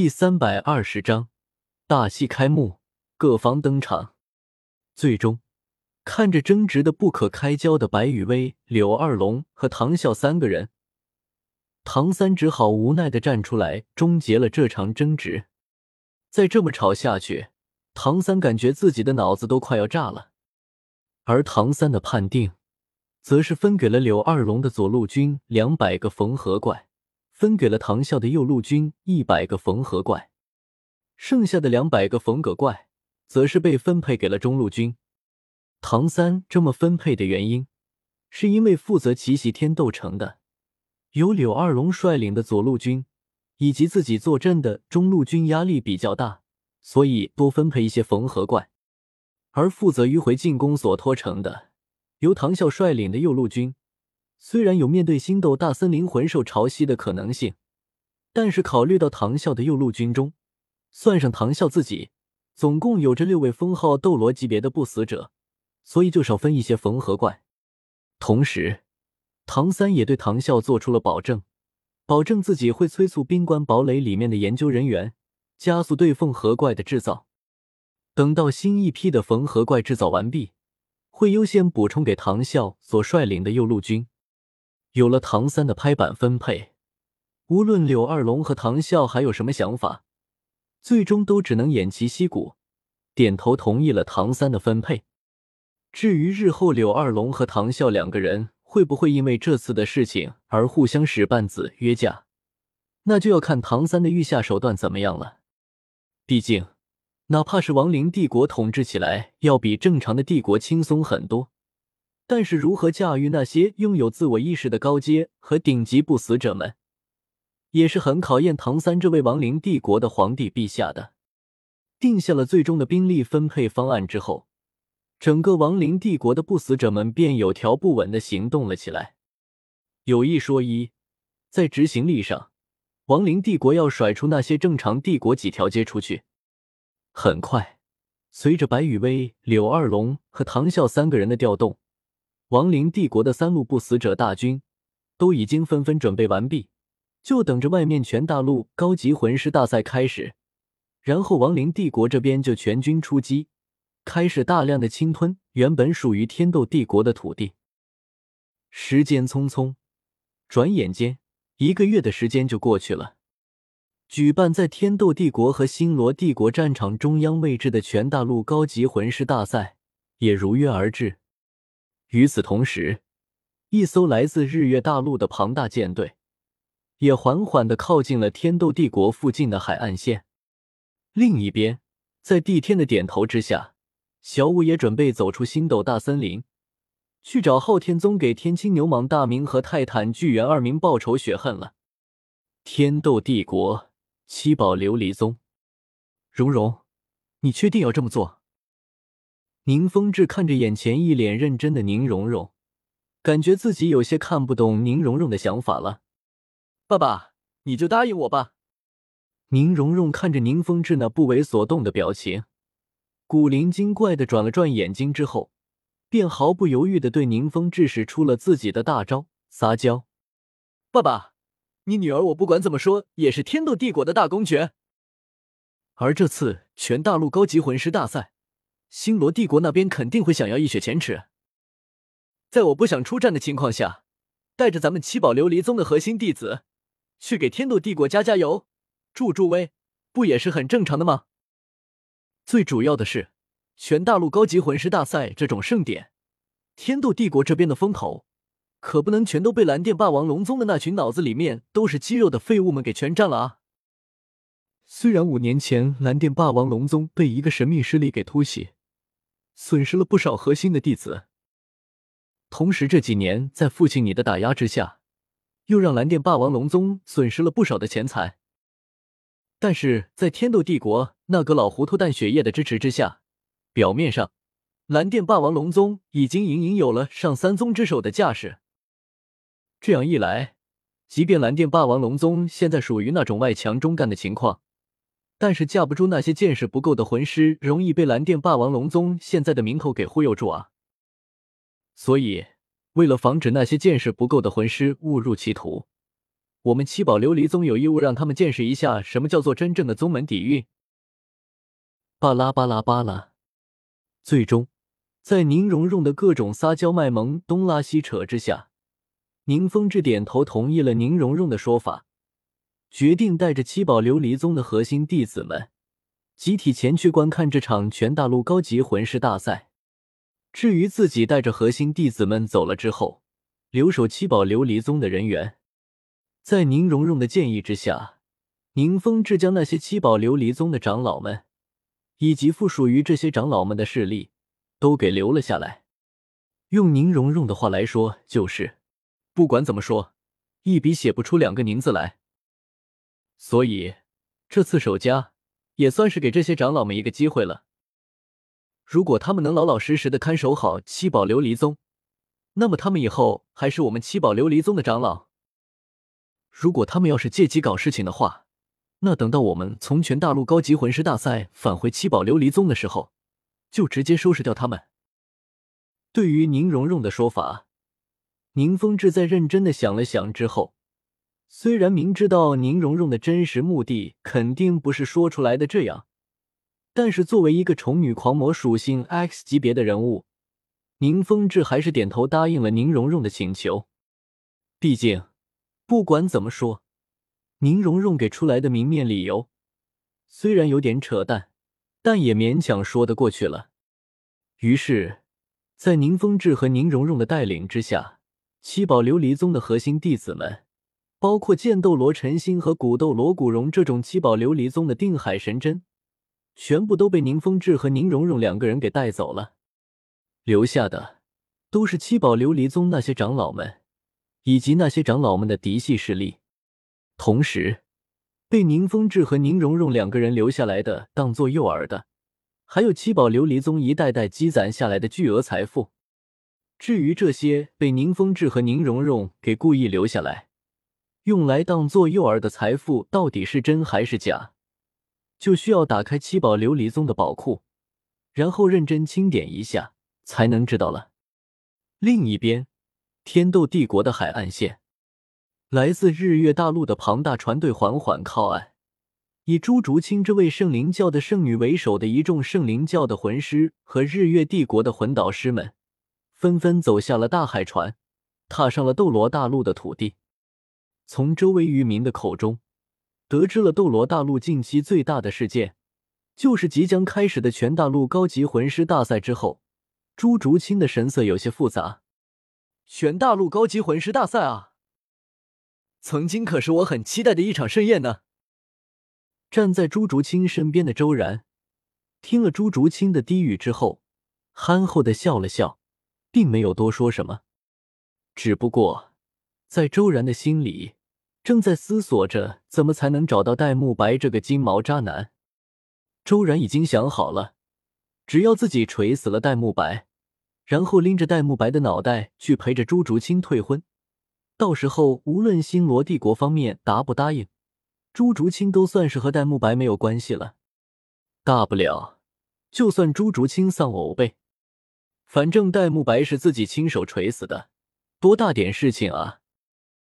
第三百二十章，大戏开幕，各方登场。最终，看着争执的不可开交的白雨薇、柳二龙和唐啸三个人，唐三只好无奈的站出来，终结了这场争执。再这么吵下去，唐三感觉自己的脑子都快要炸了。而唐三的判定，则是分给了柳二龙的左路军两百个缝合怪。分给了唐啸的右路军一百个缝合怪，剩下的两百个缝合怪，则是被分配给了中路军。唐三这么分配的原因，是因为负责奇袭天斗城的由柳二龙率领的左路军，以及自己坐镇的中路军压力比较大，所以多分配一些缝合怪。而负责迂回进攻索托城的由唐啸率领的右路军。虽然有面对星斗大森林魂兽潮汐的可能性，但是考虑到唐啸的右路军中，算上唐啸自己，总共有着六位封号斗罗级别的不死者，所以就少分一些缝合怪。同时，唐三也对唐啸做出了保证，保证自己会催促冰棺堡垒里面的研究人员加速对缝合怪的制造。等到新一批的缝合怪制造完毕，会优先补充给唐啸所率领的右路军。有了唐三的拍板分配，无论柳二龙和唐啸还有什么想法，最终都只能偃旗息鼓，点头同意了唐三的分配。至于日后柳二龙和唐啸两个人会不会因为这次的事情而互相使绊子约架，那就要看唐三的御下手段怎么样了。毕竟，哪怕是亡灵帝国统治起来，要比正常的帝国轻松很多。但是，如何驾驭那些拥有自我意识的高阶和顶级不死者们，也是很考验唐三这位亡灵帝国的皇帝陛下的。定下了最终的兵力分配方案之后，整个亡灵帝国的不死者们便有条不紊的行动了起来。有一说一，在执行力上，亡灵帝国要甩出那些正常帝国几条街出去。很快，随着白羽薇、柳二龙和唐啸三个人的调动。亡灵帝国的三路不死者大军都已经纷纷准备完毕，就等着外面全大陆高级魂师大赛开始，然后亡灵帝国这边就全军出击，开始大量的侵吞原本属于天斗帝国的土地。时间匆匆，转眼间一个月的时间就过去了。举办在天斗帝国和星罗帝国战场中央位置的全大陆高级魂师大赛也如约而至。与此同时，一艘来自日月大陆的庞大舰队也缓缓的靠近了天斗帝国附近的海岸线。另一边，在帝天的点头之下，小五也准备走出星斗大森林，去找昊天宗给天青牛蟒大明和泰坦巨猿二明报仇雪恨了。天斗帝国七宝琉璃宗，蓉蓉，你确定要这么做？宁风致看着眼前一脸认真的宁荣荣，感觉自己有些看不懂宁荣荣的想法了。爸爸，你就答应我吧。宁荣荣看着宁风致那不为所动的表情，古灵精怪的转了转眼睛之后，便毫不犹豫的对宁风致使出了自己的大招——撒娇。爸爸，你女儿我不管怎么说也是天斗帝国的大公爵，而这次全大陆高级魂师大赛。星罗帝国那边肯定会想要一雪前耻，在我不想出战的情况下，带着咱们七宝琉璃宗的核心弟子去给天斗帝国加加油、助助威，不也是很正常的吗？最主要的是，全大陆高级魂师大赛这种盛典，天斗帝国这边的风头可不能全都被蓝电霸王龙宗的那群脑子里面都是肌肉的废物们给全占了啊！虽然五年前蓝电霸王龙宗被一个神秘势力给突袭。损失了不少核心的弟子，同时这几年在父亲你的打压之下，又让蓝电霸王龙宗损失了不少的钱财。但是在天斗帝国那个老糊涂蛋血液的支持之下，表面上蓝电霸王龙宗已经隐隐有了上三宗之首的架势。这样一来，即便蓝电霸王龙宗现在属于那种外强中干的情况。但是架不住那些见识不够的魂师，容易被蓝电霸王龙宗现在的名头给忽悠住啊！所以，为了防止那些见识不够的魂师误入歧途，我们七宝琉璃宗有义务让他们见识一下什么叫做真正的宗门底蕴。巴拉巴拉巴拉，最终，在宁荣荣的各种撒娇卖萌、东拉西扯之下，宁风致点头同意了宁荣荣的说法，决定带着七宝琉璃宗的核心弟子们集体前去观看这场全大陆高级魂师大赛。至于自己带着核心弟子们走了之后，留守七宝琉璃宗的人员。在宁荣荣的建议之下，宁风致将那些七宝琉璃宗的长老们，以及附属于这些长老们的势力，都给留了下来。用宁荣荣的话来说，就是不管怎么说，一笔写不出两个宁字来。所以这次守家也算是给这些长老们一个机会了。如果他们能老老实实的看守好七宝琉璃宗，那么他们以后还是我们七宝琉璃宗的长老。如果他们要是借机搞事情的话，那等到我们从全大陆高级魂师大赛返回七宝琉璃宗的时候，就直接收拾掉他们。对于宁荣荣的说法，宁风致在认真的想了想之后，虽然明知道宁荣荣的真实目的肯定不是说出来的这样，但是作为一个宠女狂魔属性 X 级别的人物，宁风致还是点头答应了宁荣荣的请求，毕竟。不管怎么说，宁荣荣给出来的明面理由虽然有点扯淡，但也勉强说得过去了。于是，在宁风致和宁荣荣的带领之下，七宝琉璃宗的核心弟子们，包括剑斗罗陈心和古斗罗古荣这种七宝琉璃宗的定海神针，全部都被宁风致和宁荣荣两个人给带走了。留下的都是七宝琉璃宗那些长老们。以及那些长老们的嫡系势力，同时被宁风致和宁荣荣两个人留下来的，当做诱饵的，还有七宝琉璃宗一代代积攒下来的巨额财富。至于这些被宁风致和宁荣荣给故意留下来，用来当做诱饵的财富到底是真还是假，就需要打开七宝琉璃宗的宝库，然后认真清点一下，才能知道了。另一边。天斗帝国的海岸线，来自日月大陆的庞大船队缓缓靠岸，以朱竹清这位圣灵教的圣女为首的一众圣灵教的魂师和日月帝国的魂导师们，纷纷走下了大海船，踏上了斗罗大陆的土地。从周围渔民的口中，得知了斗罗大陆近期最大的事件，就是即将开始的全大陆高级魂师大赛之后，朱竹清的神色有些复杂。全大陆高级魂师大赛啊！曾经可是我很期待的一场盛宴呢。站在朱竹清身边的周然，听了朱竹清的低语之后，憨厚的笑了笑，并没有多说什么。只不过，在周然的心里，正在思索着怎么才能找到戴沐白这个金毛渣男。周然已经想好了，只要自己锤死了戴沐白。然后拎着戴沐白的脑袋去陪着朱竹清退婚，到时候无论星罗帝国方面答不答应，朱竹清都算是和戴沐白没有关系了。大不了，就算朱竹清丧偶呗，反正戴沐白是自己亲手锤死的，多大点事情啊！